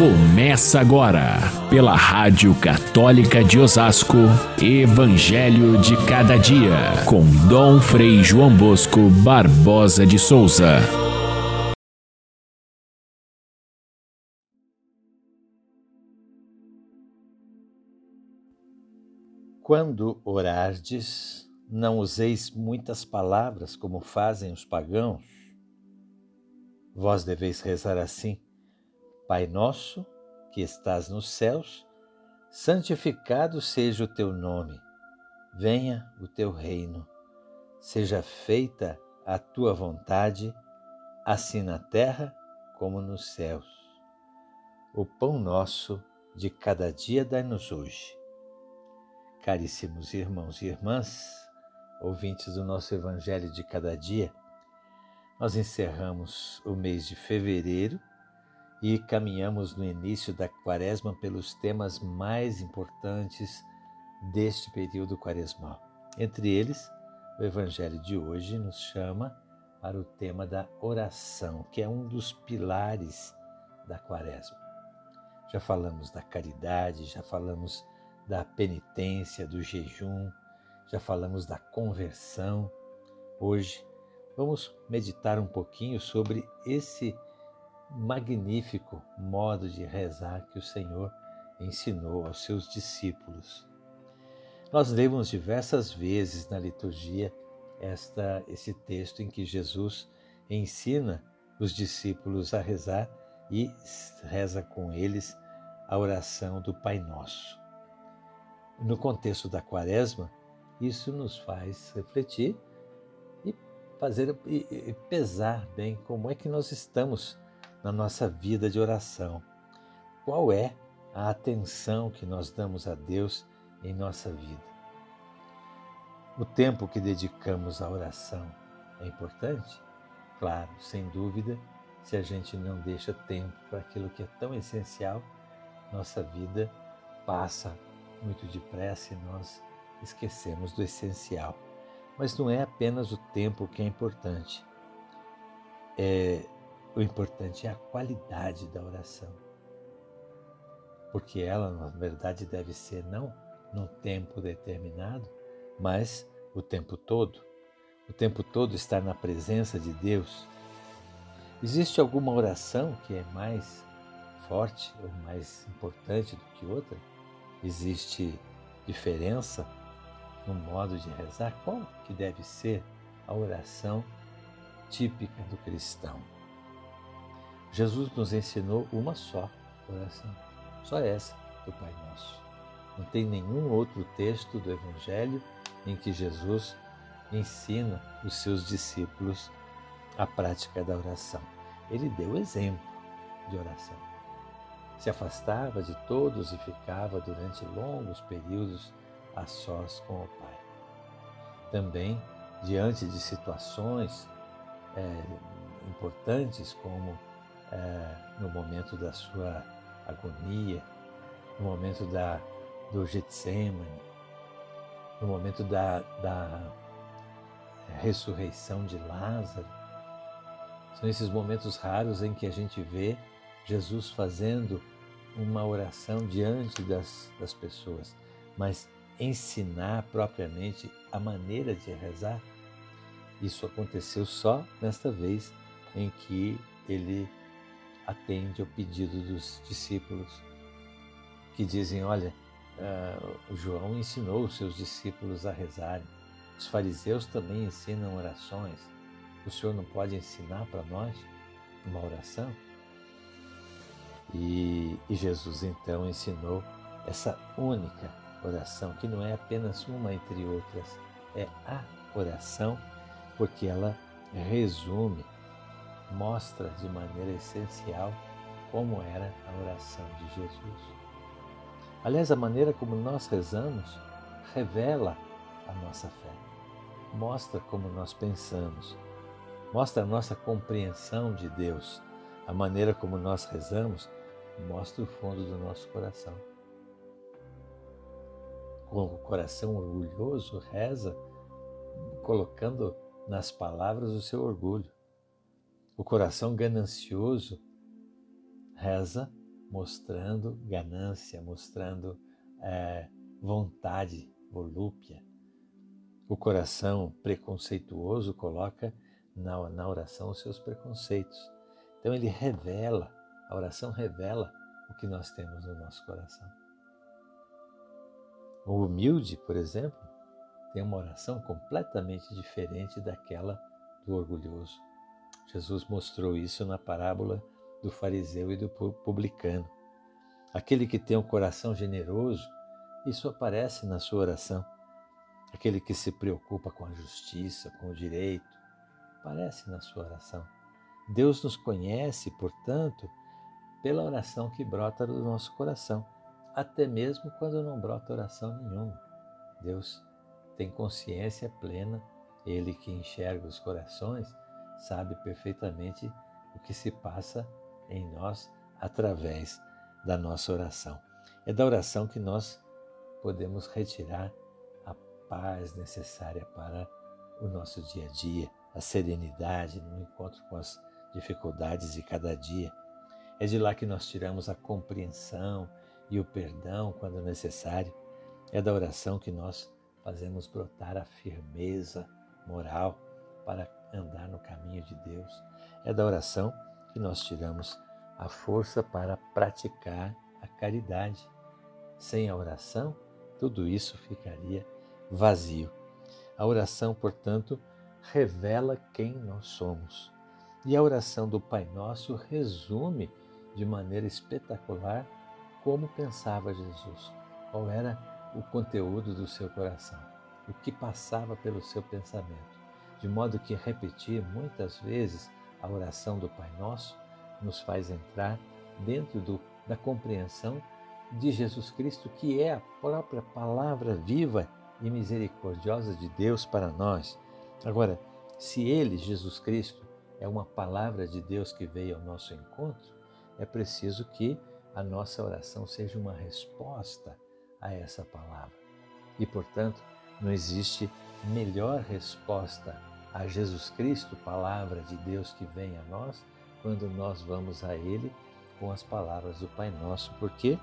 Começa agora, pela Rádio Católica de Osasco, Evangelho de Cada Dia, com Dom Frei João Bosco Barbosa de Souza. Quando orardes, não useis muitas palavras como fazem os pagãos. Vós deveis rezar assim Pai nosso, que estás nos céus, santificado seja o teu nome. Venha o teu reino. Seja feita a tua vontade, assim na terra como nos céus. O pão nosso de cada dia dai-nos hoje. Caríssimos irmãos e irmãs, ouvintes do nosso Evangelho de cada dia, nós encerramos o mês de fevereiro e caminhamos no início da quaresma pelos temas mais importantes deste período quaresmal. Entre eles, o Evangelho de hoje nos chama para o tema da oração, que é um dos pilares da quaresma. Já falamos da caridade, já falamos da penitência, do jejum, já falamos da conversão. Hoje vamos meditar um pouquinho sobre esse magnífico modo de rezar que o Senhor ensinou aos seus discípulos. Nós lemos diversas vezes na liturgia esta, esse texto em que Jesus ensina os discípulos a rezar e reza com eles a oração do Pai Nosso. No contexto da Quaresma, isso nos faz refletir e fazer e pesar bem como é que nós estamos na nossa vida de oração? Qual é a atenção que nós damos a Deus em nossa vida? O tempo que dedicamos à oração é importante? Claro, sem dúvida, se a gente não deixa tempo para aquilo que é tão essencial, nossa vida passa muito depressa e nós esquecemos do essencial. Mas não é apenas o tempo que é importante. É o importante é a qualidade da oração. Porque ela, na verdade, deve ser não num tempo determinado, mas o tempo todo. O tempo todo estar na presença de Deus. Existe alguma oração que é mais forte ou mais importante do que outra? Existe diferença no modo de rezar? Qual que deve ser a oração típica do cristão? Jesus nos ensinou uma só oração, só essa do Pai Nosso. Não tem nenhum outro texto do Evangelho em que Jesus ensina os seus discípulos a prática da oração. Ele deu exemplo de oração. Se afastava de todos e ficava durante longos períodos a sós com o Pai. Também, diante de situações é, importantes como é, no momento da sua agonia, no momento da, do Getsemane, no momento da, da ressurreição de Lázaro. São esses momentos raros em que a gente vê Jesus fazendo uma oração diante das, das pessoas, mas ensinar propriamente a maneira de rezar, isso aconteceu só nesta vez em que ele atende ao pedido dos discípulos que dizem: Olha, uh, João ensinou os seus discípulos a rezarem, os fariseus também ensinam orações. O Senhor não pode ensinar para nós uma oração? E, e Jesus então ensinou essa única oração, que não é apenas uma entre outras, é a oração, porque ela resume mostra de maneira essencial como era a oração de Jesus. Aliás, a maneira como nós rezamos revela a nossa fé, mostra como nós pensamos, mostra a nossa compreensão de Deus. A maneira como nós rezamos mostra o fundo do nosso coração. Com o coração orgulhoso, reza colocando nas palavras o seu orgulho. O coração ganancioso reza mostrando ganância, mostrando é, vontade, volúpia. O coração preconceituoso coloca na, na oração os seus preconceitos. Então ele revela, a oração revela o que nós temos no nosso coração. O humilde, por exemplo, tem uma oração completamente diferente daquela do orgulhoso. Jesus mostrou isso na parábola do fariseu e do publicano. Aquele que tem um coração generoso, isso aparece na sua oração. Aquele que se preocupa com a justiça, com o direito, aparece na sua oração. Deus nos conhece, portanto, pela oração que brota do nosso coração, até mesmo quando não brota oração nenhuma. Deus tem consciência plena, ele que enxerga os corações, sabe perfeitamente o que se passa em nós através da nossa oração. É da oração que nós podemos retirar a paz necessária para o nosso dia a dia, a serenidade no encontro com as dificuldades de cada dia. É de lá que nós tiramos a compreensão e o perdão quando necessário. É da oração que nós fazemos brotar a firmeza moral para andar no caminho de Deus. É da oração que nós tiramos a força para praticar a caridade. Sem a oração, tudo isso ficaria vazio. A oração, portanto, revela quem nós somos. E a oração do Pai Nosso resume de maneira espetacular como pensava Jesus, qual era o conteúdo do seu coração, o que passava pelo seu pensamento de modo que repetir muitas vezes a oração do Pai Nosso nos faz entrar dentro do, da compreensão de Jesus Cristo, que é a própria palavra viva e misericordiosa de Deus para nós. Agora, se Ele, Jesus Cristo, é uma palavra de Deus que veio ao nosso encontro, é preciso que a nossa oração seja uma resposta a essa palavra. E, portanto, não existe melhor resposta a Jesus Cristo, palavra de Deus que vem a nós, quando nós vamos a Ele com as palavras do Pai Nosso, porque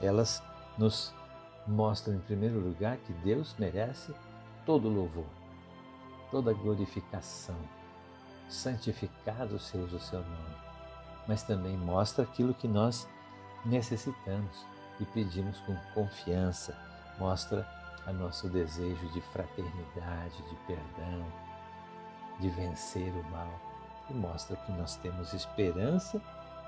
elas nos mostram, em primeiro lugar, que Deus merece todo louvor, toda glorificação. Santificado seja o seu nome. Mas também mostra aquilo que nós necessitamos e pedimos com confiança. Mostra a nosso desejo de fraternidade, de perdão, de vencer o mal e mostra que nós temos esperança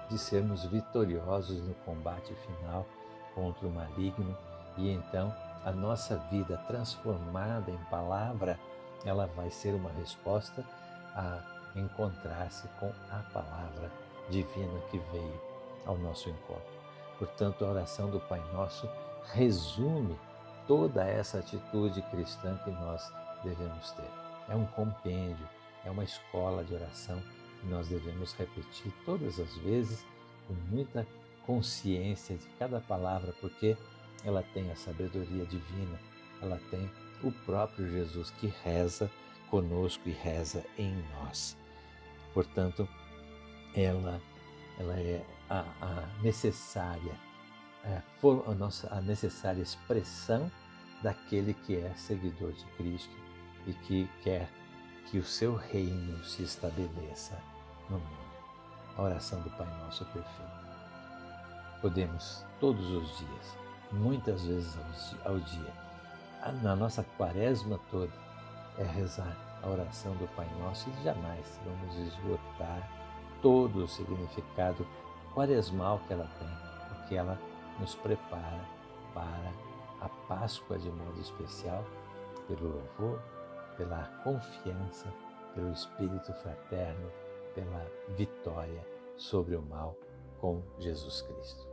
de sermos vitoriosos no combate final contra o maligno e então a nossa vida transformada em palavra, ela vai ser uma resposta a encontrar-se com a palavra divina que veio ao nosso encontro. Portanto, a oração do Pai Nosso resume toda essa atitude cristã que nós devemos ter. É um compêndio, é uma escola de oração que nós devemos repetir todas as vezes com muita consciência de cada palavra, porque ela tem a sabedoria divina, ela tem o próprio Jesus que reza conosco e reza em nós. Portanto, ela, ela é a, a necessária, a, a, nossa, a necessária expressão daquele que é seguidor de Cristo e que quer que o seu reino se estabeleça no mundo. A oração do Pai Nosso perfeito. Podemos todos os dias, muitas vezes ao dia, na nossa quaresma toda, é rezar a oração do Pai Nosso e jamais vamos esgotar todo o significado quaresmal que ela tem, porque ela nos prepara para a Páscoa de modo especial, pelo louvor, pela confiança, pelo espírito fraterno, pela vitória sobre o mal com Jesus Cristo.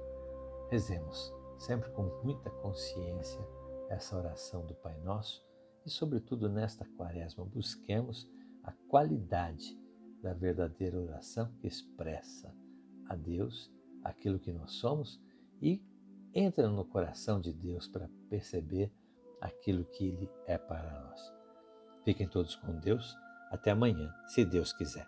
Rezemos sempre com muita consciência essa oração do Pai Nosso e, sobretudo, nesta quaresma, busquemos a qualidade da verdadeira oração que expressa a Deus aquilo que nós somos e entra no coração de Deus para perceber aquilo que Ele é para nós. Fiquem todos com Deus. Até amanhã, se Deus quiser.